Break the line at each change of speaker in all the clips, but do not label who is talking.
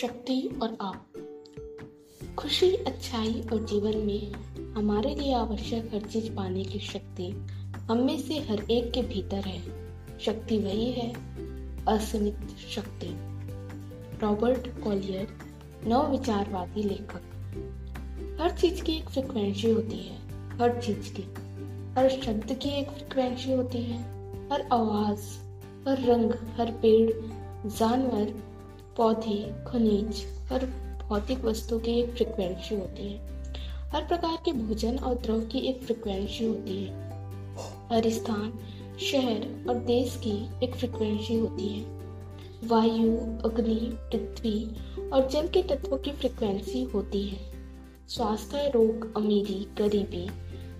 शक्ति और आप। खुशी, अच्छाई और जीवन में हमारे लिए आवश्यक हर चीज़ पाने की शक्ति हम में से हर एक के भीतर है। शक्ति वही है असीमित शक्ति। रॉबर्ट कॉलियर नव विचारवादी लेखक। हर चीज़ की एक फ्रिक्वेंसी होती है, हर चीज़ की। हर शब्द की एक फ्रिक्वेंसी होती है, हर आवाज़, हर रंग, हर पेड़, जानवर पौधे, खनिज हर भौतिक वस्तु की एक फ्रिक्वेंसी होती है। हर प्रकार के भोजन और द्रव की एक फ्रिक्वेंसी होती है। हर स्थान शहर और देश की एक फ्रिक्वेंसी होती है। वायु, अग्नि, पृथ्वी और जल के तत्वों की फ्रिक्वेंसी होती है। स्वास्थ्य, रोग, अमीरी, गरीबी,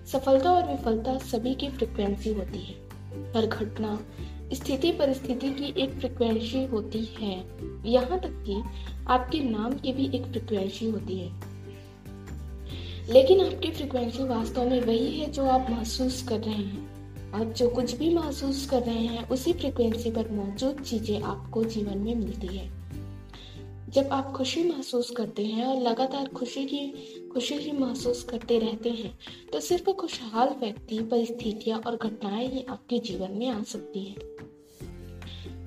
सफलता और विफलता सभी की फ्रिक्वेंसी होती है। हर घटना स्थिति परिस्थिति की एक फ्रिक्वेंसी होती है। यहाँ तक कि आपके नाम की भी एक फ्रिक्वेंसी होती है। लेकिन आपकी फ्रिक्वेंसी वास्तव में वही है जो आप महसूस कर रहे हैं। और जो कुछ भी महसूस कर रहे हैं, उसी फ्रिक्वेंसी पर मौजूद चीज़ें आपको जीवन में मिलती है। जब आप खुशी महसूस करते हैं और लगातार खुशी की, खुशी ही महसूस करते रहते हैं तो सिर्फ़ खुशहाल व्यक्ति, परिस्थितियाँ और घटनाएँ ही आपके जीवन में आ सकती हैं।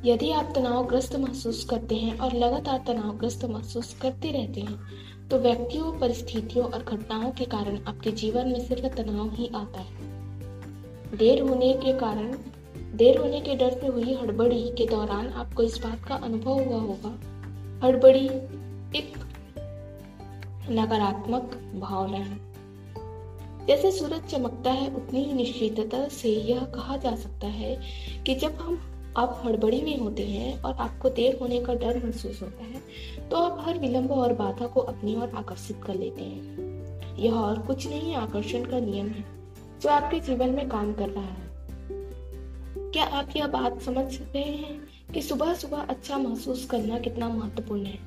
यदि आप तनावग्रस्त महसूस करते हैं और लगातार तनावग्रस्त महसूस करते रहते हैं तो व्यक्तियों, परिस्थितियों और घटनाओं के कारण आपके जीवन में सिर्फ़ तनाव ही आता है। देर होने के कारण, देर होने के डर से हुई हड़बड़ी के दौरान आपको इस बात का अनुभव हुआ होगा। हड़बड़ी एक नकारात्मक भावना है। जैसे सूरज चमकता है, उतनी ही निश्चितता से यह कहा जा सकता है कि जब हम आप हड़बड़ी में होते हैं और आपको देर होने का डर महसूस होता है तो आप हर विलंब और बाधा को अपनी ओर आकर्षित कर लेते हैं। यह और कुछ नहीं, आकर्षण का नियम है, जो आपके जीवन में काम कर रहा है। क्या आप यह बात समझ रहे हैं कि सुबह सुबह अच्छा महसूस करना कितना महत्वपूर्ण है?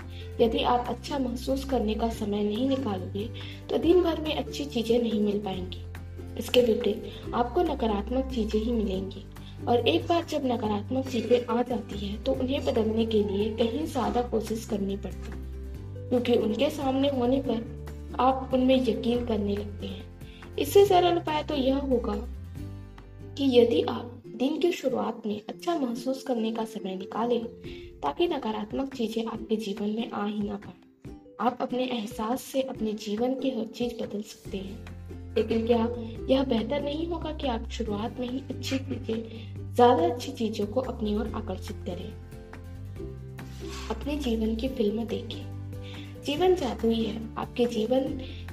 यदि आप अच्छा महसूस करने का समय नहीं निकालोगे तो दिन भर में अच्छी चीज़ें नहीं मिल पाएँगी। इसके विपरीत, आपको नकारात्मक चीज़ें ही मिलेंगी। और एक बार जब नकारात्मक चीज़ें आ जाती है तो उन्हें बदलने के लिए कहीं ज़्यादा कोशिश करनी पड़ती क्योंकि उनके सामने होने पर आप उनमें यकीन करने लगते हैं। इससे सरल उपाय तो यह होगा कि यदि आप दिन की शुरुआत में अच्छा महसूस करने का समय निकालें, ताकि नकारात्मक चीज़ें आपके जीवन में आ ही ना पाए। आप अपने एहसास से अपने जीवन की हर चीज़ बदल सकते हैं। लेकिन क्या यह बेहतर नहीं होगा कि आप शुरुआत में ही अच्छी चीज़ें ज़्यादा अच्छी चीज़ों को अपनी ओर आकर्षित करें। अपने जीवन की फ़िल्म देखें। जीवन जादुई है। आपके जीवन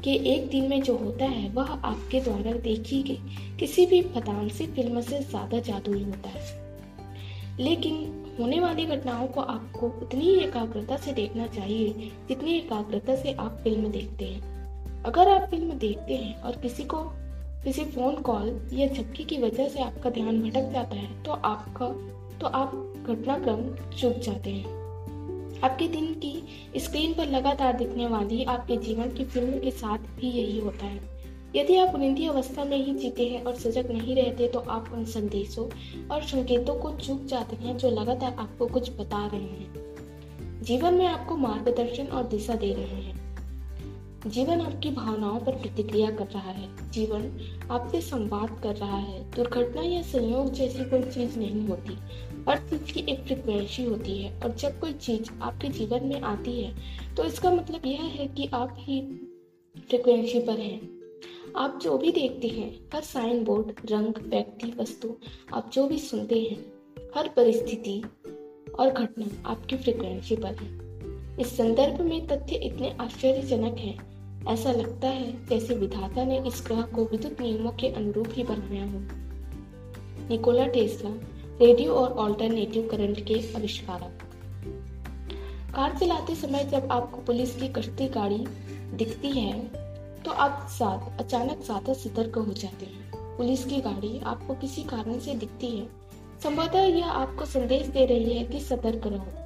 के एक दिन में जो होता है, वह आपके द्वारा देखी गई किसी भी फतांसी फ़िल्म से ज़्यादा जादुई होता है। लेकिन होने वाली घटनाओं को आपको उतनी ही एकाग्रता से देखना चाहिए, जितनी एकाग्रता से आप फ़िल्म देखते हैं। अगर आप फ़िल्म देखते हैं और किसी को किसी फ़ोन कॉल या झपकी की वजह से आपका ध्यान भटक जाता है तो आपका तो आप घटनाक्रम चुप जाते हैं। आपके दिन की स्क्रीन पर लगातार दिखने वाली आपके जीवन की फ़िल्म के साथ भी यही होता है। यदि आप निंदी अवस्था में ही जीते हैं और सजग नहीं रहते तो आप उन संदेशों और संकेतों को चूक जाते हैं जो लगातार आपको कुछ बता रहे हैं। जीवन में आपको मार्गदर्शन और दिशा दे रहे हैं। जीवन आपकी भावनाओं पर प्रतिक्रिया कर रहा है। जीवन आपसे संवाद कर रहा है। दुर्घटना या संयोग जैसी कोई चीज़ नहीं होती। हर चीज़ की एक फ्रिक्वेंसी होती है और जब कोई चीज़ आपके जीवन में आती है तो इसका मतलब यह है कि आप ही फ्रिक्वेंसी पर हैं। आप जो भी देखते हैं, हर साइन बोर्ड रंग, व्यक्ति, वस्तु, आप जो भी सुनते हैं, हर परिस्थिति और घटना आपकी फ्रिक्वेंसी पर है। इस संदर्भ में तथ्य इतने आश्चर्यजनक हैं ऐसा लगता है जैसे विधाता ने इस ग्रह को विद्युत नियमों के अनुरूप ही बनाया हो। निकोला टेस्ला, रेडियो और ऑल्टरनेटिव करंट के आविष्कारक। कार चलाते समय जब आपको पुलिस की कश्ती गाड़ी दिखती है तो आप साथ, अचानक ज़्यादा सतर्क हो जाते हैं। पुलिस की गाड़ी आपको किसी कारण से दिखती है। संभवतः यह आपको संदेश दे रही है कि सतर्क रहो।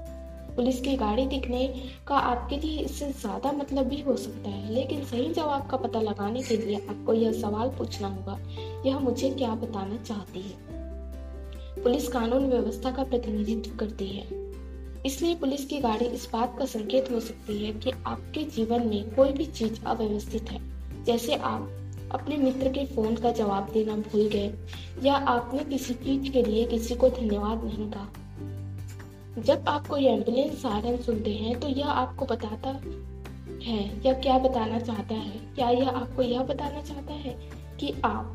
पुलिस की गाड़ी दिखने का आपके लिए इससे ज़्यादा मतलब भी हो सकता है। लेकिन सही जवाब का पता लगाने के लिए आपको यह सवाल पूछना होगा, यह मुझे क्या बताना चाहती है? पुलिस कानून व्यवस्था का प्रतिनिधित्व करती है। इसलिए पुलिस की गाड़ी इस बात का संकेत हो सकती है कि आपके जीवन में कोई भी चीज़ अव्यवस्थित है। जैसे आप अपने मित्र के फ़ोन का जवाब देना भूल गए, या आपने किसी चीज़ के लिए किसी को धन्यवाद नहीं कहा। जब आप कोई एंबुलेंस सायरन सुनते हैं तो यह आपको बताता है या क्या बताना चाहता है? क्या यह आपको यह बताना चाहता है कि आप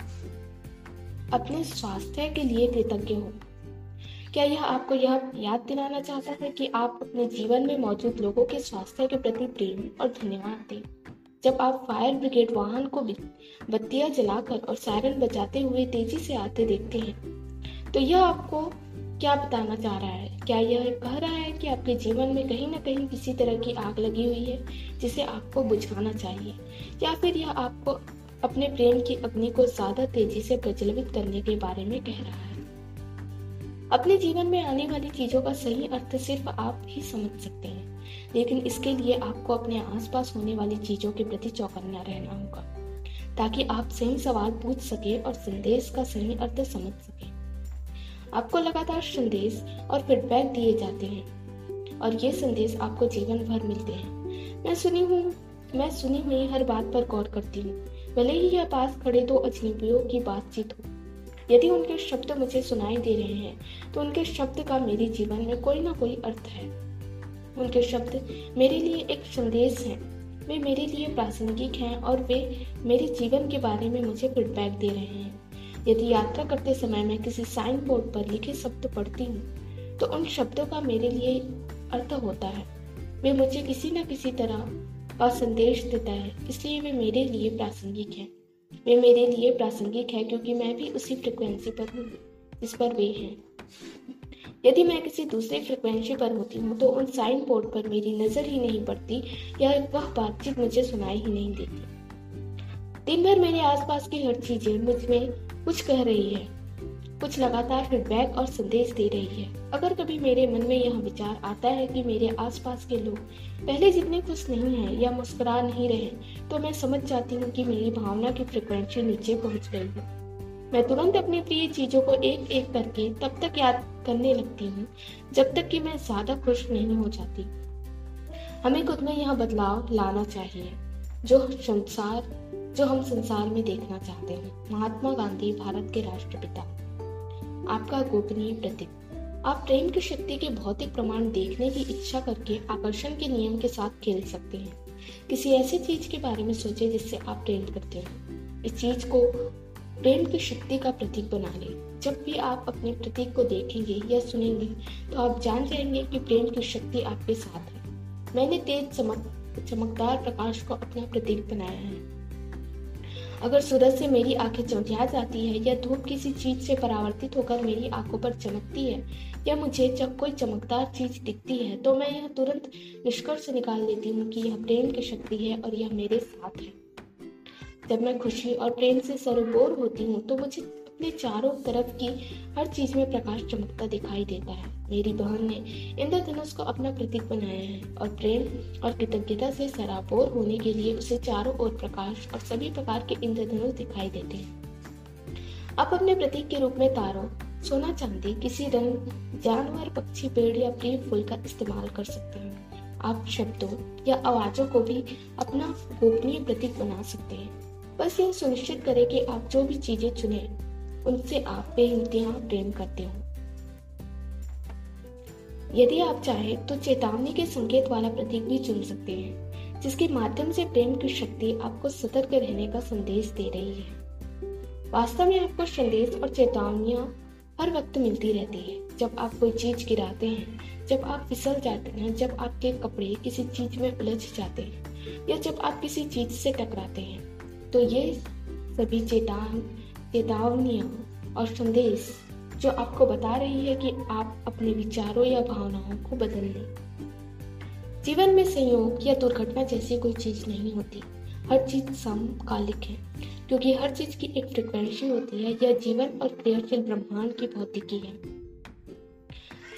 अपने स्वास्थ्य के लिए कृतज्ञ हो? क्या यह आपको यह याद दिलाना चाहता है कि आप अपने जीवन में मौजूद लोगों के स्वास्थ्य के प्रति प्रेम और धन्यवाद दें? जब आप फायर ब्रिगेड वाहन को बत्तियाँ जलाकर और सायरन बजाते हुए तेज़ी से आते देखते हैं तो यह आपको क्या बताना चाह रहा है? क्या यह कह रहा है कि आपके जीवन में कहीं ना कहीं किसी तरह की आग लगी हुई है, जिसे आपको बुझाना चाहिए? या फिर यह आपको अपने प्रेम की अग्नि को ज़्यादा तेज़ी से प्रज्वलित करने के बारे में कह रहा है? अपने जीवन में आने वाली चीज़ों का सही अर्थ सिर्फ़ आप ही समझ सकते हैं। लेकिन इसके लिए आपको अपने आसपास होने वाली चीज़ों के प्रति चौकन्ना रहना होगा, ताकि आप सही सवाल पूछ सके और संदेश का सही अर्थ समझ सके। आपको लगातार संदेश और फीडबैक दिए जाते हैं। और ये संदेश आपको जीवन भर मिलते हैं। मैं सुनी हूँ, मैं सुनी हुई हर बात पर गौर करती हूँ। भले ही यह पास खड़े दो अजनबियों की बातचीत हो। यदि उनके शब्द मुझे सुनाई दे रहे हैं तो उनके शब्द का मेरे जीवन में कोई ना कोई अर्थ है। उनके शब्द मेरे लिए एक संदेश है। वे मेरे लिए प्रासंगिक हैं और वे मेरे जीवन के बारे में मुझे फीडबैक दे रहे हैं। यदि यात्रा करते समय मैं किसी साइन बोर्ड पर लिखे शब्द पढ़ती हूँ तो उन शब्दों का मेरे लिए अर्थ होता है। वे मुझे किसी न किसी तरह का संदेश देता है, इसलिए वे मेरे लिए प्रासंगिक है। वे मेरे लिए प्रासंगिक है क्योंकि मैं भी उसी फ्रिक्वेंसी पर हूँ, जिस पर वे हैं। यदि मैं किसी दूसरे फ्रिक्वेंसी पर होती हूँ तो उन साइन बोर्ड पर मेरी नज़र ही नहीं पड़ती, या वह बातचीत मुझे सुनाई ही नहीं देती। दिन भर मेरे आसपास की हर चीज़ें मुझमें कुछ कह रही है। कुछ लगातार फीडबैक और संदेश दे रही है। अगर कभी मेरे मन में यह विचार आता है कि मेरे आसपास के लोग पहले जितने खुश नहीं हैं या मुस्कुरा नहीं रहे तो मैं समझ जाती हूँ कि मेरी भावना की फ्रिक्वेंसी नीचे पहुँच गई है। मैं तुरंत अपनी प्रिय चीज़ों को एक एक करके तब तक याद करने लगती हूँ, जब तक कि मैं ज़्यादा खुश नहीं हो जाती। हमें खुद में यह बदलाव लाना चाहिए, जो संसार जो हम संसार में देखना चाहते हैं, महात्मा गांधी, भारत के राष्ट्रपिता। आपका गोपनीय प्रतीक। आप प्रेम की शक्ति के भौतिक प्रमाण देखने की इच्छा करके आकर्षण के नियम के साथ खेल सकते हैं। किसी ऐसी चीज़ के बारे में सोचे जिससे आप प्रेम करते हो। इस चीज़ को प्रेम की शक्ति का प्रतीक बना ले। जब भी आप अपने प्रतीक को देखेंगे या सुनेंगे तो आप जान जाएँगे कि प्रेम की शक्ति आपके साथ है। मैंने तेज चमक, चमकदार प्रकाश को अपना प्रतीक बनाया है। अगर सूरज से मेरी आँखें चमकिया जाती है, या धूप किसी चीज़ से परावर्तित होकर मेरी आँखों पर चमकती है, या मुझे जब कोई चमकदार चीज़ दिखती है तो मैं यह तुरंत निष्कर्ष निकाल लेती हूँ कि यह प्रेम की शक्ति है और यह मेरे साथ है। जब मैं खुशी और प्रेम से सरोबोर होती हूँ तो मुझे अपने चारों तरफ़ की हर चीज़ में प्रकाश चमकता दिखाई देता है। मेरी बहन ने इंद्रधनुष को अपना प्रतीक बनाया है और प्रेम और कृतज्ञता से सराबोर होने के लिए उसे चारों ओर प्रकाश और सभी प्रकार के इंद्रधनुष दिखाई देते हैं। आप अपने प्रतीक के रूप में तारों, सोना चांदी, किसी रंग, जानवर, पक्षी, पेड़ या प्रिय फूल का इस्तेमाल कर सकते हैं। आप शब्दों या आवाजों को भी अपना गोपनीय प्रतीक बना सकते हैं। बस यह सुनिश्चित करें कि आप जो भी चीज़ें चुने उनसे आप बेइंतहा प्रेम करते हो। यदि आप चाहें तो चेतावनी के संकेत वाला प्रतीक भी चुन सकते हैं, जिसके माध्यम से प्रेम की शक्ति आपको सतर्क रहने का संदेश दे रही है। वास्तव में आपको संदेश और चेतावनियाँ हर वक्त मिलती रहती है, जब आप कोई चीज़ गिराते हैं, जब आप फिसल जाते हैं, जब आपके कपड़े किसी चीज़ में उलझ जाते हैं, या जब आप किसी चीज़ से टकराते हैं। तो ये सभी चेतावनी चेतावनियाँ और संदेश जो आपको बता रही है कि आप अपने विचारों या भावनाओं को बदल लें। जीवन में संयोग या दुर्घटना जैसी कोई चीज़ नहीं होती। हर चीज़ समकालिक है, क्योंकि हर चीज़ की एक फ्रिक्वेंसी होती है, यह जीवन और क्रियाशील ब्रह्मांड की भौतिकी है।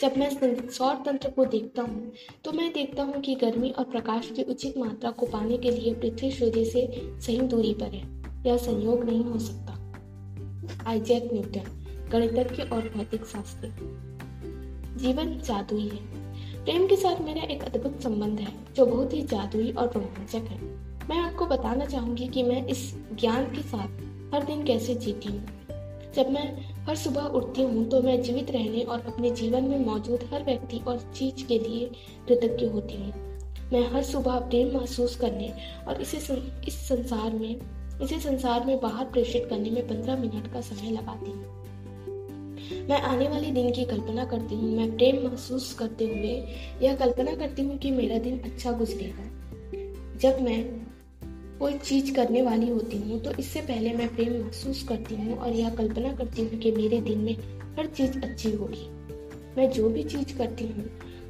जब मैं सौर तंत्र को देखता हूँ तो मैं देखता हूँ कि गर्मी और प्रकाश की उचित मात्रा को पाने के लिए पृथ्वी सूर्य से सही दूरी पर है। यह संयोग नहीं हो सकता। आइजैक न्यूटन, गणितज्ञ और भौतिक शास्त्री। जीवन जादुई है। प्रेम के साथ मेरा एक अद्भुत संबंध है, जो बहुत ही जादुई और रोमांचक है। मैं आपको बताना चाहूँगी कि मैं इस ज्ञान के साथ हर दिन कैसे जीती हूँ। जब मैं हर सुबह उठती हूँ तो मैं जीवित रहने और अपने जीवन में मौजूद हर व्यक्ति और चीज़ के लिए कृतज्ञ होती हूँ। मैं हर सुबह प्रेम महसूस करने और इसे इस संसार में इसे संसार में बाहर प्रेषित करने में पंद्रह मिनट का समय लगाती हूँ। मैं आने वाले दिन की कल्पना करती हूँ, मैं प्रेम महसूस करते हुए यह कल्पना करती हूँ कि मेरा दिन अच्छा गुजरेगा। जब मैं कोई चीज़ करने वाली होती हूँ तो इससे पहले मैं प्रेम महसूस करती हूँ और यह कल्पना करती हूँ कि मेरे दिन में हर चीज़ अच्छी होगी। मैं जो भी चीज़ करती हूँ,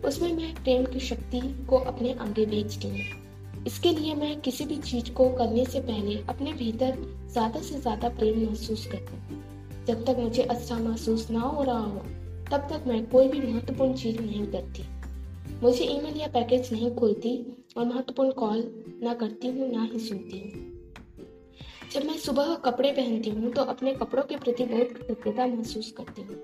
उसमें मैं प्रेम की शक्ति को अपने आगे भेजती हूँ। इसके लिए मैं किसी भी चीज़ को करने से पहले अपने भीतर ज़्यादा से ज़्यादा प्रेम महसूस करती हूँ। जब तक मुझे अच्छा महसूस ना हो रहा हो, तब तक मैं कोई भी महत्वपूर्ण चीज़ नहीं करती। मुझे ईमेल या पैकेज नहीं खोलती और महत्वपूर्ण कॉल ना करती हूँ, ना ही सुनती हूँ। जब मैं सुबह कपड़े पहनती हूँ तो अपने कपड़ों के प्रति बहुत कृतज्ञता महसूस करती हूँ।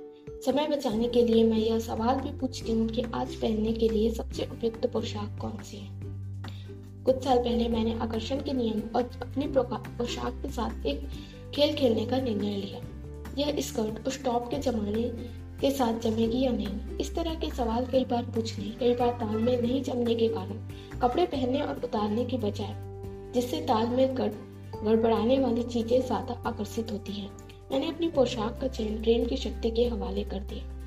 समय बचाने के लिए मैं यह सवाल भी पूछती हूँ कि आज पहनने के लिए सबसे उपयुक्त पोशाक कौन सी है? कुछ साल पहले मैंने आकर्षण के नियम और अपनी पोशाक के साथ एक खेल खेलने का निर्णय लिया। यह स्कर्ट उस टॉप के जमाने के साथ जमेगी या नहीं? इस तरह के सवाल कई बार पूछने, कई बार ताल में नहीं जमने के कारण, कपड़े पहनने और उतारने के बजाय, जिससे ताल में गड़बड़ाने वाली चीज़ें ज़्यादा आकर्षित होती हैं। मैंने अपनी पोशाक का चयन प्रेम की शक्ति के हवाले कर दिया।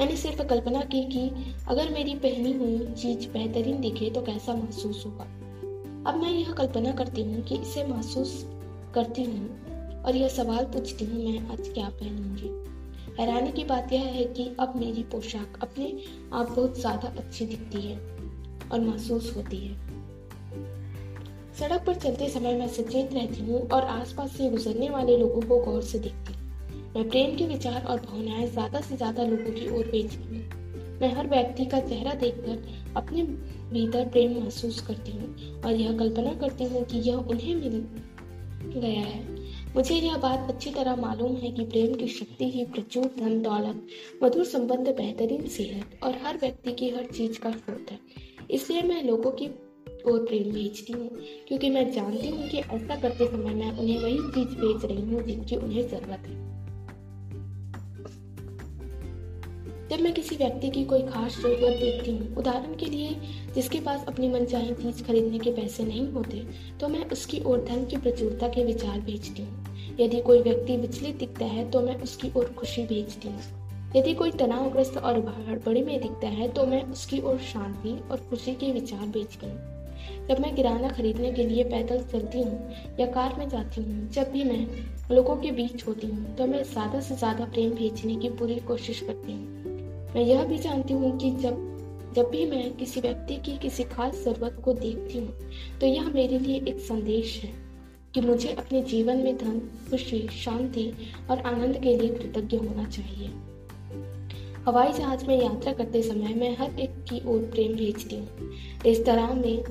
मैंने सिर्फ़ कल्पना की कि अगर मेरी पहनी हुई चीज़ बेहतरीन दिखे तो कैसा महसूस होगा। अब मैं यह कल्पना करती हूँ कि इसे महसूस करती हूँ और यह सवाल पूछती हूँ मैं आज क्या पहनूँगी। हैरानी की बात यह है कि अब मेरी पोशाक अपने आप बहुत ज़्यादा अच्छी दिखती है और महसूस होती है। सड़क पर चलते समय मैं सचेत रहती हूँ और आसपास से गुजरने वाले लोगों को गौर से देखती मैं प्रेम के विचार और भावनाएँ ज़्यादा से ज़्यादा लोगों की ओर भेजती हूँ। मैं हर व्यक्ति का चेहरा देखकर अपने भीतर प्रेम महसूस करती हूँ और यह कल्पना करती हूँ कि यह उन्हें मिल गया है। मुझे यह बात अच्छी तरह मालूम है कि प्रेम की शक्ति ही प्रचुर धन, दौलत, मधुर संबंध बेहतरीन सेहत और हर व्यक्ति की हर चीज़ का स्रोत है। इसलिए मैं लोगों की ओर प्रेम भेजती हूँ, क्योंकि मैं जानती हूँ कि ऐसा करते समय मैं उन्हें वही चीज़ भेज रही हूँ जिनकी उन्हें ज़रूरत है। जब मैं किसी व्यक्ति की कोई खास ज़रूरत देखती हूँ, उदाहरण के लिए जिसके पास अपनी मनचाही चीज़ खरीदने के पैसे नहीं होते तो मैं उसकी ओर धन की प्रचुरता के विचार भेजती हूँ। यदि कोई व्यक्ति विचलित दिखता है तो मैं उसकी ओर खुशी भेजती हूँ। यदि कोई तनावग्रस्त और बड़े में दिखता है तो मैं उसकी ओर शांति और खुशी के विचार भेजती हूँ। जब मैं किराना खरीदने के लिए पैदल चलती हूँ या कार में जाती हूँ, जब भी मैं लोगों के बीच होती हूँ तो मैं ज़्यादा से ज़्यादा प्रेम भेजने की पूरी कोशिश करती हूँ। मैं यह भी जानती हूँ कि जब जब भी मैं किसी व्यक्ति की किसी खास ज़रूरत को देखती हूँ तो यह मेरे लिए एक संदेश है कि मुझे अपने जीवन में धन, खुशी, शांति और आनंद के लिए कृतज्ञ होना चाहिए। हवाई जहाज़ में यात्रा करते समय मैं हर एक की ओर प्रेम भेजती हूँ। रेस्तरा में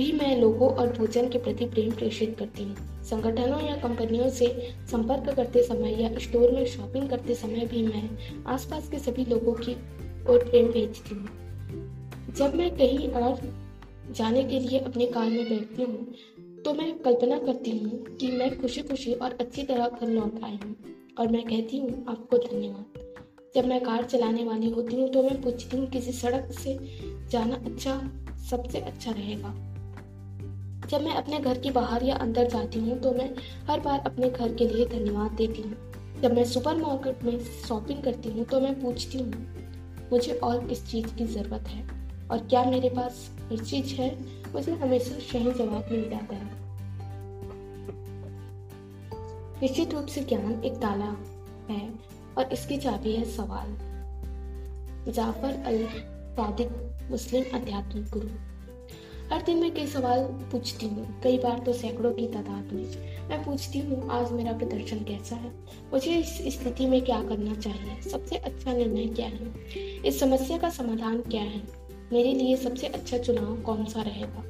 भी मैं लोगों और भोजन के प्रति प्रेम प्रेषित करती हूँ। संगठनों या कंपनियों से संपर्क करते समय या स्टोर में शॉपिंग करते समय भी मैं आसपास के सभी लोगों की ओर प्रेम भेजती हूँ। जब मैं कहीं और जाने के लिए अपनी कार में बैठती हूँ तो मैं कल्पना करती हूँ कि मैं खुशी खुशी और अच्छी तरह घर लौट आई हूँ और मैं कहती हूँ, आपको धन्यवाद। जब मैं कार चलाने वाली होती हूँ तो मैं पूछती हूँ, किसी सड़क से जाना अच्छा सबसे अच्छा रहेगा? जब मैं अपने घर के बाहर या अंदर जाती हूँ तो मैं हर बार अपने घर के लिए धन्यवाद देती हूँ। जब मैं सुपर मार्केट में शॉपिंग करती हूँ तो मैं पूछती हूँ, मुझे और किस चीज़ की ज़रूरत है? और क्या मेरे पास हर चीज़ है? मुझे हमेशा सही जवाब मिल जाता है। निश्चित रूप से ज्ञान एक ताला है और इसकी चाबी है सवाल। जाफ़र अल सादिक मुस्लिम आध्यात्मिक गुरु। हर दिन मैं कई सवाल पूछती हूँ। कई बार तो सैकड़ों की तादाद में। मैं पूछती हूँ, आज मेरा प्रदर्शन कैसा है? मुझे इस स्थिति में क्या करना चाहिए? सबसे अच्छा निर्णय क्या है? इस समस्या का समाधान क्या है? मेरे लिए सबसे अच्छा चुनाव कौन सा रहेगा?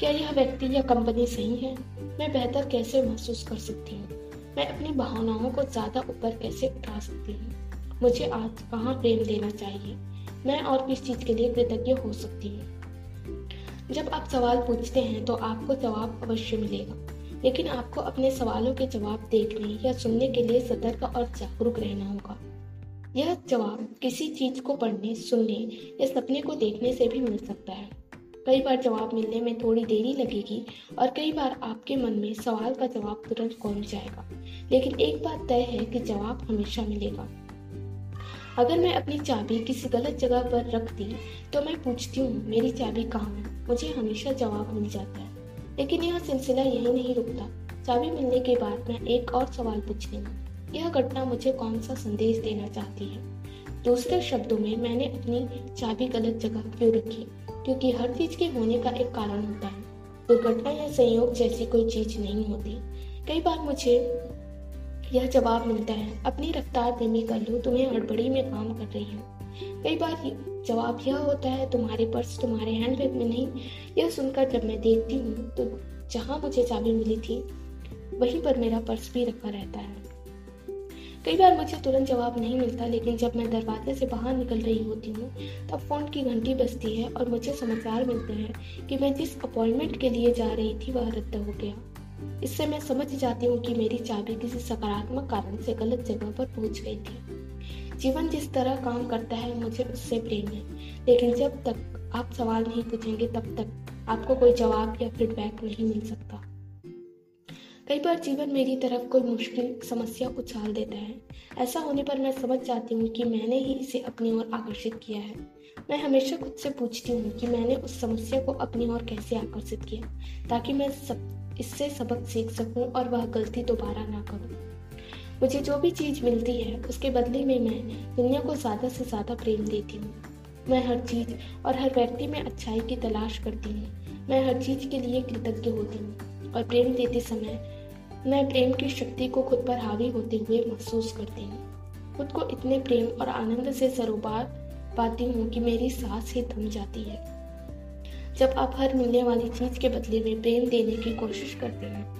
क्या यह व्यक्ति या कंपनी सही है? मैं बेहतर कैसे महसूस कर सकती हूँ? मैं अपनी भावनाओं को ज़्यादा ऊपर कैसे उठा सकती हूँ? मुझे आज कहाँ प्रेम देना चाहिए? मैं और किस चीज़ के लिए कृतज्ञ हो सकती हूँ? जब आप सवाल पूछते हैं तो आपको जवाब अवश्य मिलेगा। लेकिन आपको अपने सवालों के जवाब देखने या सुनने के लिए सतर्क और जागरूक रहना होगा। यह जवाब किसी चीज़ को पढ़ने, सुनने या सपने को देखने से भी मिल सकता है। कई बार जवाब मिलने में थोड़ी देरी लगेगी और कई बार आपके मन में सवाल का जवाब तुरंत पहुँच जाएगा। लेकिन एक बात तय है कि जवाब हमेशा मिलेगा। अगर मैं अपनी चाबी किसी गलत जगह पर रख दी तो मैं पूछती हूँ, मेरी चाबी कहाँ है? मुझे हमेशा जवाब मिल जाता है। लेकिन यह सिलसिला यही नहीं रुकता। चाबी मिलने के बाद मैं एक और सवाल पूछती हूँ यह घटना मुझे कौन सा संदेश देना चाहती है? दूसरे शब्दों में, मैंने अपनी चाबी गलत जगह क्यों रखी? क्योंकि हर चीज़ के होने का एक कारण होता है। दुर्घटना या संयोग जैसी कोई चीज़ नहीं होती। कई बार मुझे यह जवाब मिलता है, अपनी रफ्तार धीमी कर लो, तुम्हें हड़बड़ी में काम कर रही हो। कई बार जवाब यह होता है, तुम्हारे पर्स तुम्हारे हैंडबैग में नहीं। यह सुनकर जब मैं देखती हूँ तो जहाँ मुझे चाबी मिली थी, वहीं पर मेरा पर्स भी रखा रहता है। कई बार मुझे तुरंत जवाब नहीं मिलता, लेकिन जब मैं दरवाजे से बाहर निकल रही होती हूँ, तब फ़ोन की घंटी बजती है और मुझे समाचार मिलते हैं कि मैं जिस अपॉइंटमेंट के लिए जा रही थी, वह रद्द हो गया। इससे मैं समझ जाती हूँ कि मेरी चाबी किसी सकारात्मक कारण से गलत जगह पर पहुँच गई थी। जीवन जिस तरह काम करता है, मुझे उससे प्रेम है। लेकिन जब तक आप सवाल नहीं पूछेंगे, तब तक आपको कोई जवाब या फीडबैक नहीं मिल सकता। कई बार जीवन मेरी तरफ़ कोई मुश्किल, समस्या उछाल देता है। ऐसा होने पर मैं समझ जाती हूँ कि मैंने ही इसे अपनी ओर आकर्षित किया है। मैं हमेशा खुद से पूछती हूँ कि मैंने उस समस्या को अपनी ओर कैसे आकर्षित किया, ताकि मैं सब, इससे सबक सीख सकूँ और वह गलती दोबारा ना करूँ। मुझे जो भी चीज़ मिलती है, उसके बदले में मैं दुनिया को ज़्यादा से ज़्यादा प्रेम देती हूँ। मैं हर चीज़ और हर व्यक्ति में अच्छाई की तलाश करती हूँ। मैं हर चीज़ के लिए कृतज्ञ होती हूँ और प्रेम देते समय मैं प्रेम की शक्ति को खुद पर हावी होते हुए महसूस करती हूँ। खुद को इतने प्रेम और आनंद से सरोबार पाती हूँ कि मेरी सांस ही थम जाती है। जब आप हर मिलने वाली चीज़ के बदले में प्रेम देने की कोशिश करते हैं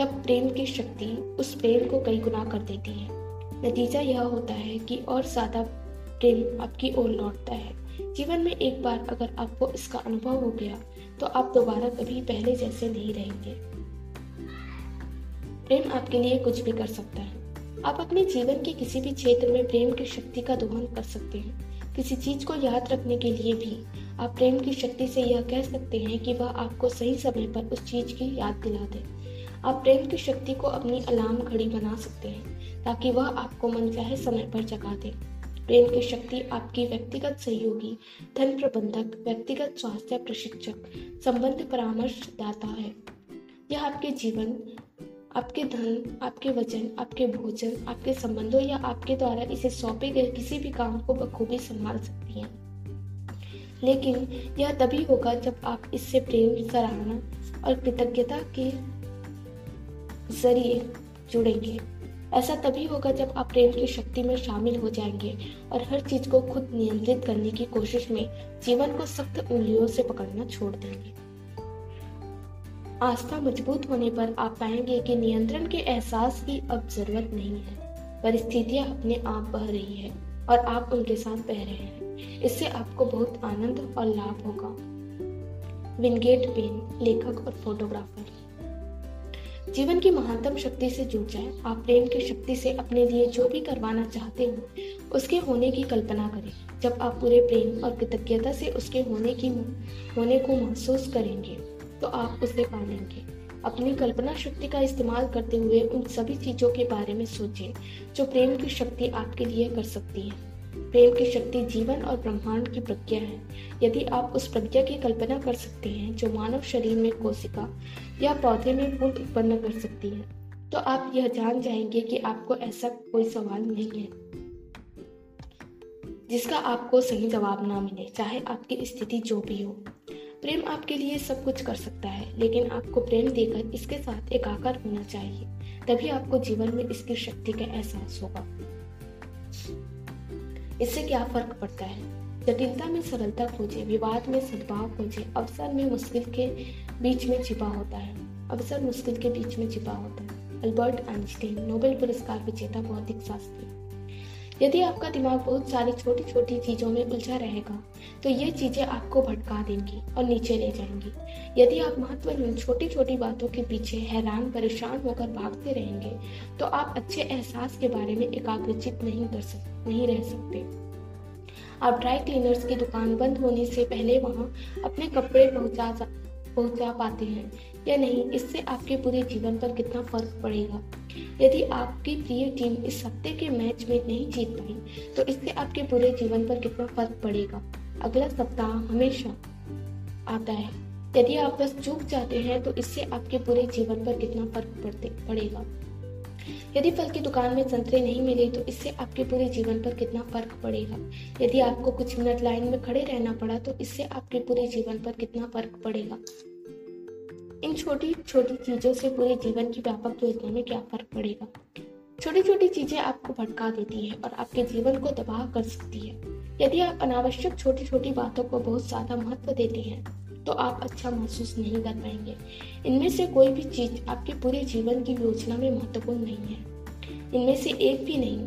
तब प्रेम की शक्ति उस प्रेम को कई गुना कर देती है। नतीजा यह होता है कि और ज़्यादा प्रेम आपकी ओर लौटता है। जीवन में एक बार अगर आपको इसका अनुभव हो गया तो आप दोबारा कभी पहले जैसे नहीं रहेंगे। प्रेम आपके लिए कुछ भी कर सकता है। आप अपने जीवन के किसी भी क्षेत्र में प्रेम की शक्ति का दोहन कर सकते हैं। किसी चीज़ को याद रखने के लिए भी आप प्रेम की शक्ति से यह कह सकते हैं कि वह आपको सही समय पर उस चीज़ की याद दिला दे। आप प्रेम की शक्ति को अपनी अलार्म घड़ी बना सकते हैं, ताकि वह आपको मनचाहे समय पर जगा दे। प्रेम की शक्ति आपकी व्यक्तिगत सहयोगी, धन प्रबंधक, व्यक्तिगत स्वास्थ्य प्रशिक्षक, संबंध परामर्श दाता है। यह आपके जीवन, आपके धन, आपके वचन आपके भोजन, आपके संबंधों या आपके द्वारा इसे सौंपे गए किसी भी काम को बखूबी संभाल सकती हैं। लेकिन यह तभी होगा जब आप इससे प्रेम, सराहना और कृतज्ञता के ज़रिए जुड़ेंगे। ऐसा तभी होगा जब आप प्रेम की शक्ति में शामिल हो जाएँगे और हर चीज़ को खुद नियंत्रित करने की कोशिश में जीवन को सख्त उंगलियों से पकड़ना छोड़ देंगे। आस्था मज़बूत होने पर आप पाएँगे कि नियंत्रण के एहसास की अब ज़रूरत नहीं है। परिस्थितियाँ अपने आप बह रही है और आप उनके साथ बह रहे हैं। इससे आपको बहुत आनंद और लाभ होगा। विनगेट पेन, लेखक और फोटोग्राफर। जीवन की महानतम शक्ति से जुड़ जाए। आप प्रेम की शक्ति से अपने लिए जो भी करवाना चाहते हो, उसके होने की कल्पना करें। जब आप पूरे प्रेम और कृतज्ञता से उसके होने की होने को महसूस करेंगे तो आप उसे पा लेंगे अपनी कल्पना शक्ति का इस्तेमाल करते हुए उन सभी चीज़ों के बारे में सोचें, जो प्रेम की शक्ति आपके लिए कर सकती है। प्रेम की शक्ति जीवन और ब्रह्मांड की प्रज्ञा है। यदि आप उस प्रज्ञा की कल्पना कर सकते हैं जो मानव शरीर में कोशिका या पौधे में फूल उत्पन्न कर सकती है तो आप यह जान जाएँगे कि आपको ऐसा कोई सवाल नहीं है, जिसका आपको सही जवाब ना मिले, चाहे आपकी स्थिति जो भी हो। प्रेम आपके लिए सब कुछ कर सकता है, लेकिन आपको प्रेम देकर इसके साथ एकाकर होना चाहिए, तभी आपको जीवन में इसकी शक्ति का एहसास होगा। इससे क्या फ़र्क पड़ता है? जटिलता में सरलता खोजे, विवाद में सद्भाव खोजे, अवसर में मुश्किल के बीच में छिपा होता है। अवसर मुश्किल के बीच में छिपा होता है। अल्बर्ट आइंस्टीन, नोबेल पुरस्कार विजेता भौतिक शास्त्री। यदि आपका दिमाग बहुत सारी छोटी छोटी चीज़ों में उलझा रहेगा तो ये चीज़ें आपको भटका देंगी और नीचे ले जाएँगी। यदि आप महत्वहीन छोटी छोटी बातों के पीछे हैरान, परेशान होकर भागते रहेंगे तो आप अच्छे एहसास के बारे में एकाग्रचित नहीं कर सक, नहीं रह सकते। आप ड्राई क्लीनर्स की दुकान बंद होने से पहले वहाँ अपने कपड़े पहुँचा पहुँचा पाते हैं या नहीं, इससे आपके पूरे जीवन पर कितना फ़र्क पड़ेगा। यदि आपकी प्रिय टीम इस हफ़्ते के मैच में नहीं जीत पाई तो इससे आपके पूरे जीवन पर कितना फ़र्क पड़ेगा। अगला सप्ताह हमेशा आता है। यदि आप बस चूक जाते हैं तो इससे आपके पूरे जीवन पर कितना फ़र्क पड़ेगा। यदि फल की दुकान में संतरे नहीं मिले तो इससे आपके पूरे जीवन पर कितना फ़र्क पड़ेगा? यदि आपको कुछ मिनट लाइन में खड़े रहना पड़ा तो इससे आपके पूरे जीवन पर कितना फ़र्क पड़ेगा? इन छोटी छोटी चीज़ों से पूरे जीवन की व्यापक योजना में क्या फ़र्क पड़ेगा? छोटी छोटी चीज़ें आपको भटका देती है और आपके जीवन को तबाह कर सकती है। यदि आप अनावश्यक छोटी छोटी बातों को बहुत ज़्यादा महत्व देते हैं तो आप अच्छा महसूस नहीं कर पाएँगे। इनमें से कोई भी चीज़ आपके पूरे जीवन की योजना में महत्वपूर्ण नहीं है। इनमें से एक भी नहीं।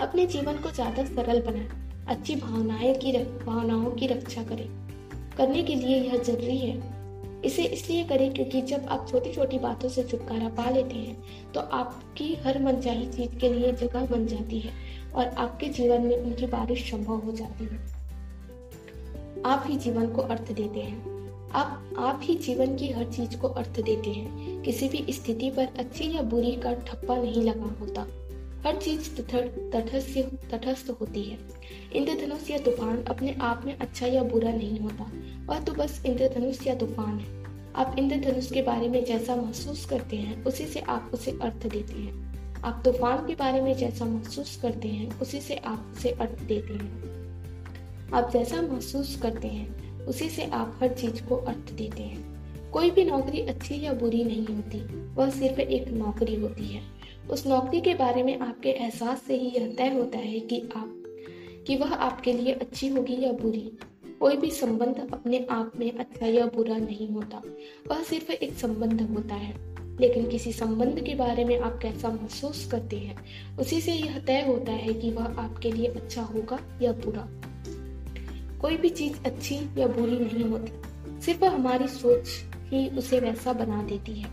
अपने जीवन को ज़्यादा सरल बनाए अच्छी भावनाएँ की भावनाओं की रक्षा करें। करने के लिए यह ज़रूरी है। इसे इसलिए करें क्योंकि जब आप छोटी छोटी बातों से छुटकारा पा लेते हैं तो आपकी हर मनचाही चीज़ के लिए जगह बन जाती है और आपके जीवन में उनकी बारिश संभव हो जाती है। आप ही जीवन को अर्थ देते हैं। आप आप ही जीवन की हर चीज़ को अर्थ देते हैं। किसी भी स्थिति पर अच्छी या बुरी का ठप्पा नहीं लगा होता। हर चीज़ तटस्थ होती है। इंद्रधनुष या तूफ़ान अपने आप में अच्छा या बुरा नहीं होता। वह तो बस इंद्रधनुष या तूफ़ान है। आप इंद्रधनुष के बारे में जैसा महसूस करते हैं, उसी से आप उसे अर्थ देते हैं। आप तूफ़ान के बारे में जैसा महसूस करते हैं, उसी से आप उसे अर्थ देते हैं। आप जैसा महसूस करते हैं, उसी से आप हर चीज़ को अर्थ देते हैं। कोई भी नौकरी अच्छी या बुरी नहीं होती, वह सिर्फ़ एक नौकरी होती है। उस नौकरी के बारे में आपके एहसास से ही यह तय होता है कि आप, कि वह आपके लिए अच्छी होगी या बुरी। कोई भी संबंध अपने आप में अच्छा या बुरा नहीं होता, वह सिर्फ़ एक संबंध होता है। लेकिन किसी संबंध के बारे में आप कैसा महसूस करते हैं, उसी से यह तय होता है कि वह आपके लिए अच्छा होगा या बुरा। कोई भी चीज़ अच्छी या बुरी नहीं होती। सिर्फ़ हमारी सोच ही उसे वैसा बना देती है।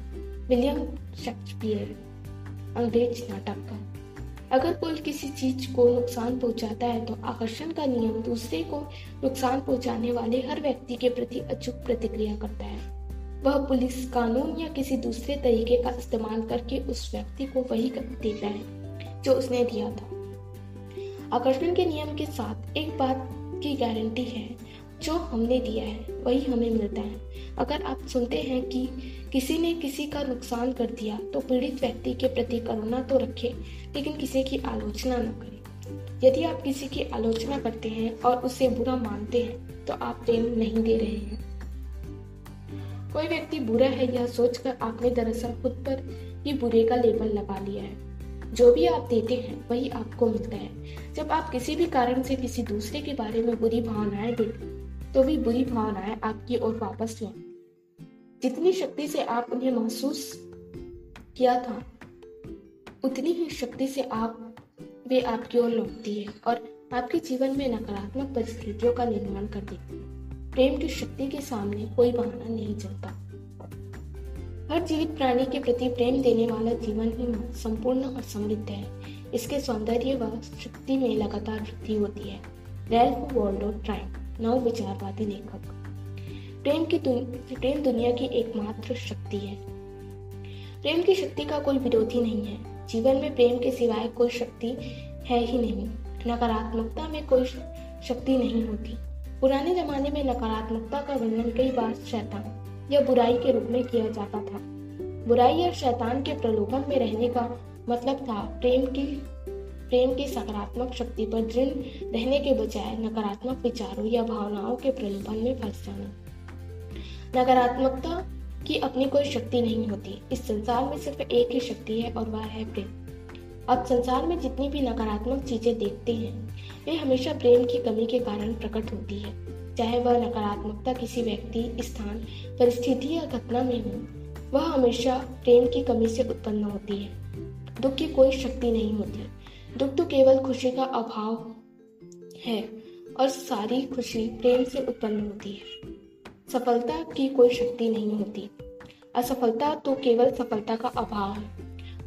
विलियम शेक्सपियर, अंग्रेज़ नाटक का। अगर कोई किसी चीज़ को नुकसान पहुंचाता है तो आकर्षण का नियम दूसरे को नुकसान पहुँचाने वाले हर व्यक्ति के प्रति अचूक प्रतिक्रिया करता है। वह पुलिस, कानून या किसी दूसरे तरीके का इस्तेमाल करके उस व्यक्ति को वही देता है, जो उसने दिया था। आकर्षण के नियम के साथ एक बात की गारंटी है। जो हमने दिया है, वही हमें मिलता है। अगर आप सुनते हैं कि किसी ने किसी का नुकसान कर दिया तो पीड़ित व्यक्ति के प्रति करुणा तो रखें, लेकिन किसी की आलोचना न करें। यदि आप किसी की आलोचना करते हैं और उसे बुरा मानते हैं तो आप प्रेम नहीं दे रहे हैं। कोई व्यक्ति बुरा है यह सोचकर आपने दरअसल खुद पर ही बुरे का लेबल लगा लिया है। जो भी आप देते हैं, वही आपको मिलता है। जब आप किसी भी कारण से किसी दूसरे के बारे में बुरी भावनाएँ देते तो भी बुरी भावनाएँ आपकी ओर वापस लौट जितनी शक्ति से आप उन्हें महसूस किया था, उतनी ही शक्ति से आप, वे आपकी ओर लौटती है और आपके जीवन में नकारात्मक परिस्थितियों का निर्माण कर देती है प्रेम की शक्ति के सामने कोई बहाना नहीं चलता। हर जीवित प्राणी के प्रति प्रेम देने वाला जीवन ही संपूर्ण और समृद्ध है। इसके सौंदर्य व शक्ति में लगातार वृद्धि होती है। रेल्फ वॉल्डो ट्राइन नव विचारवादी लेखक। प्रेम की प्रेम दुनिया की एकमात्र शक्ति है। प्रेम की शक्ति का कोई विरोधी नहीं है। जीवन में प्रेम के सिवाय कोई शक्ति है ही नहीं। नकारात्मकता में कोई शक्ति नहीं होती। पुराने जमाने में नकारात्मकता का वर्णन कई बार शैतान या बुराई के रूप में किया जाता था। बुराई या शैतान के प्रलोभन में रहने का मतलब था। प्रेम की प्रेम की सकारात्मक शक्ति पर दृढ़ रहने के बजाय नकारात्मक विचारों या भावनाओं के प्रलोभन में फंस जाना। नकारात्मकता की अपनी कोई शक्ति नहीं होती। इस संसार में सिर्फ़ एक ही शक्ति है और वह है प्रेम। अब संसार में जितनी भी नकारात्मक चीज़ें देखते हैं, वे हमेशा प्रेम की कमी के कारण प्रकट होती है। चाहे वह नकारात्मकता किसी व्यक्ति, स्थान, परिस्थिति या घटना में हो, वह हमेशा प्रेम की कमी से उत्पन्न होती है। दुख की कोई शक्ति नहीं होती। दुख तो केवल खुशी का अभाव है और सारी खुशी प्रेम से उत्पन्न होती है। सफलता की कोई शक्ति नहीं होती। असफलता तो केवल सफलता का अभाव है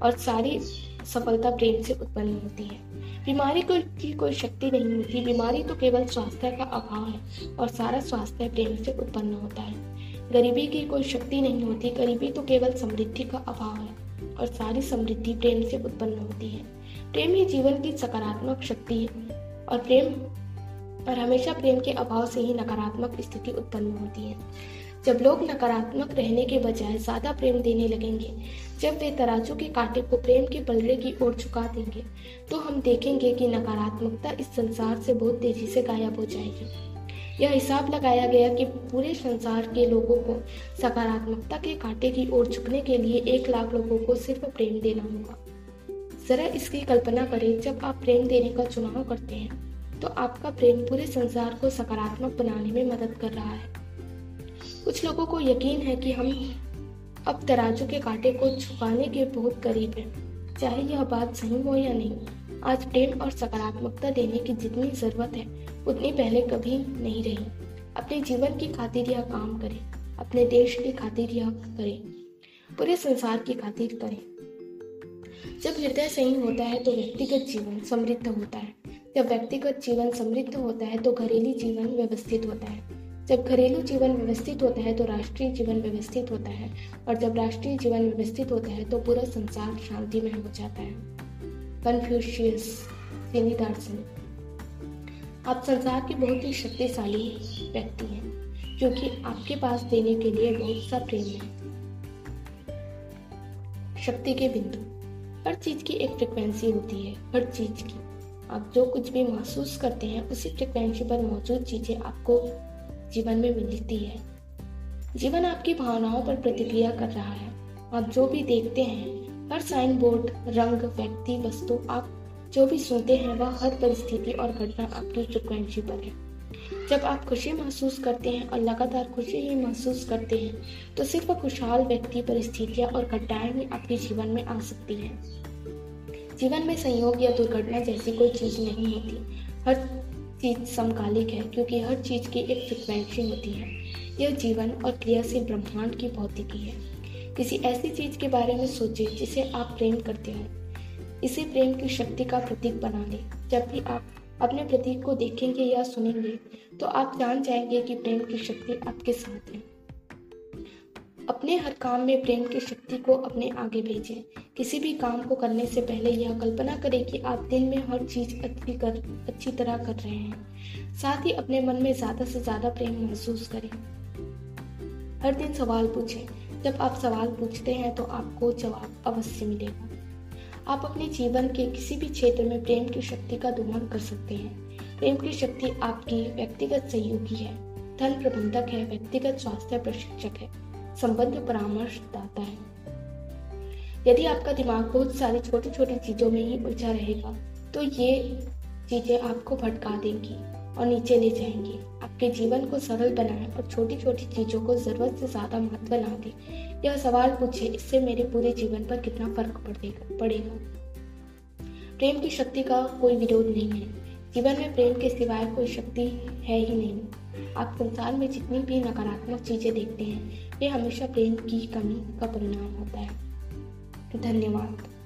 और सारी सफलता प्रेम से उत्पन्न होती है। बीमारी को की कोई शक्ति नहीं होती। बीमारी तो केवल स्वास्थ्य का अभाव है और सारा स्वास्थ्य प्रेम से उत्पन्न होता है। गरीबी की कोई शक्ति नहीं होती। गरीबी तो केवल समृद्धि का अभाव है। और सारी समृद्धि प्रेम से उत्पन्न होती है। प्रेम ही जीवन की सकारात्मक शक्ति है और प्रेम और हमेशा प्रेम के अभाव से ही नकारात्मक स्थिति उत्पन्न होती है। जब लोग नकारात्मक रहने के बजाय ज़्यादा प्रेम देने लगेंगे, जब वे तराजू के कांटे को प्रेम के पलड़े की ओर झुका देंगे तो हम देखेंगे कि नकारात्मकता इस संसार से बहुत तेज़ी से गायब हो जाएगी। यह हिसाब लगाया गया कि पूरे संसार के लोगों को सकारात्मकता के कांटे की ओर झुकने के लिए एक लाख लोगों को सिर्फ़ प्रेम देना होगा। जरा इसकी कल्पना करें, जब आप प्रेम देने का चुनाव करते हैं तो आपका प्रेम पूरे संसार को सकारात्मक बनाने में मदद कर रहा है। कुछ लोगों को यकीन है कि हम अब तराजू के कांटे को छुपाने के बहुत करीब हैं, चाहे यह बात सही हो या नहीं। आज प्रेम और सकारात्मकता देने की जितनी ज़रूरत है, उतनी पहले कभी नहीं रही। अपने जीवन की खातिर यह काम करें, अपने देश की खातिर यह करें, पूरे संसार की खातिर करें। जब हृदय सही होता है तो व्यक्तिगत जीवन समृद्ध होता है। जब व्यक्तिगत जीवन समृद्ध होता है तो घरेलू जीवन व्यवस्थित होता है। जब घरेलू जीवन व्यवस्थित होता है तो राष्ट्रीय जीवन व्यवस्थित होता है और जब राष्ट्रीय जीवन व्यवस्थित होता है तो पूरा संसार शांतिमय हो जाता है। कन्फ्यूशियस चीनी दार्शनिक। आप संसार के बहुत ही शक्तिशाली व्यक्ति हैं क्योंकि आपके पास देने के लिए बहुत सा प्रेम है। शक्ति के बिंदु। हर चीज़ की एक फ्रिक्वेंसी होती है, हर चीज़ की। आप जो कुछ भी महसूस करते हैं, उसी फ्रिक्वेंसी पर मौजूद चीज़ें आपको जीवन में मिलती है। जीवन आपकी भावनाओं पर प्रतिक्रिया कर रहा है। आप जो भी देखते हैं हर साइन बोर्ड रंग, व्यक्ति, वस्तु, आप जो भी सुनते हैं, वह हर परिस्थिति और घटना आपकी फ्रिक्वेंसी पर है। जब आप खुशी महसूस करते हैं और लगातार खुशी ही महसूस करते हैं तो सिर्फ़ खुशहाल व्यक्ति, परिस्थितियाँ और घटनाएँ ही आपके जीवन में आ सकती हैं। जीवन में संयोग या दुर्घटना जैसी कोई चीज़ नहीं होती। हर चीज़ समकालिक है, क्योंकि हर चीज़ की एक फ्रिक्वेंसी होती है। यह जीवन और क्रियाशील ब्रह्मांड की भौतिकी है। किसी ऐसी चीज़ के बारे में सोचे जिसे आप प्रेम करते हो। इसे प्रेम की शक्ति का प्रतीक बना ले। जब भी आप अपने प्रतीक को देखेंगे या सुनेंगे तो आप जान जाएँगे कि प्रेम की शक्ति आपके साथ है। अपने हर काम में प्रेम की शक्ति को अपने आगे भेजें। किसी भी काम को करने से पहले यह कल्पना करें कि आप दिन में हर चीज़ अच्छी कर, अच्छी तरह कर रहे हैं। साथ ही अपने मन में ज़्यादा से ज़्यादा प्रेम महसूस करें। हर दिन सवाल पूछें जब आप सवाल पूछते हैं तो आपको जवाब अवश्य मिलेगा। आप अपने जीवन के किसी भी क्षेत्र में प्रेम की शक्ति का दोहन कर सकते हैं। प्रेम की शक्ति आपकी व्यक्तिगत सहयोगी है, धन प्रबंधक है, व्यक्तिगत स्वास्थ्य प्रशिक्षक है, संबंध परामर्श दाता है। यदि आपका दिमाग बहुत सारी छोटी छोटी चीज़ों में ही उलझा रहेगा तो ये चीज़ें आपको भटका देंगी। और नीचे ले जाएँगी। आपके जीवन को सरल बनाए और छोटी छोटी चीज़ों को ज़रूरत से ज़्यादा महत्व ना दे। यह सवाल पूछे, इससे मेरे पूरे जीवन पर कितना फ़र्क पड़ेगा? प्रेम की शक्ति का कोई विरोध नहीं है। जीवन में प्रेम के सिवाय कोई शक्ति है ही नहीं। आप संसार में जितनी भी नकारात्मक चीज़ें देखते हैं, ये हमेशा प्रेम की कमी का परिणाम होता है। धन्यवाद।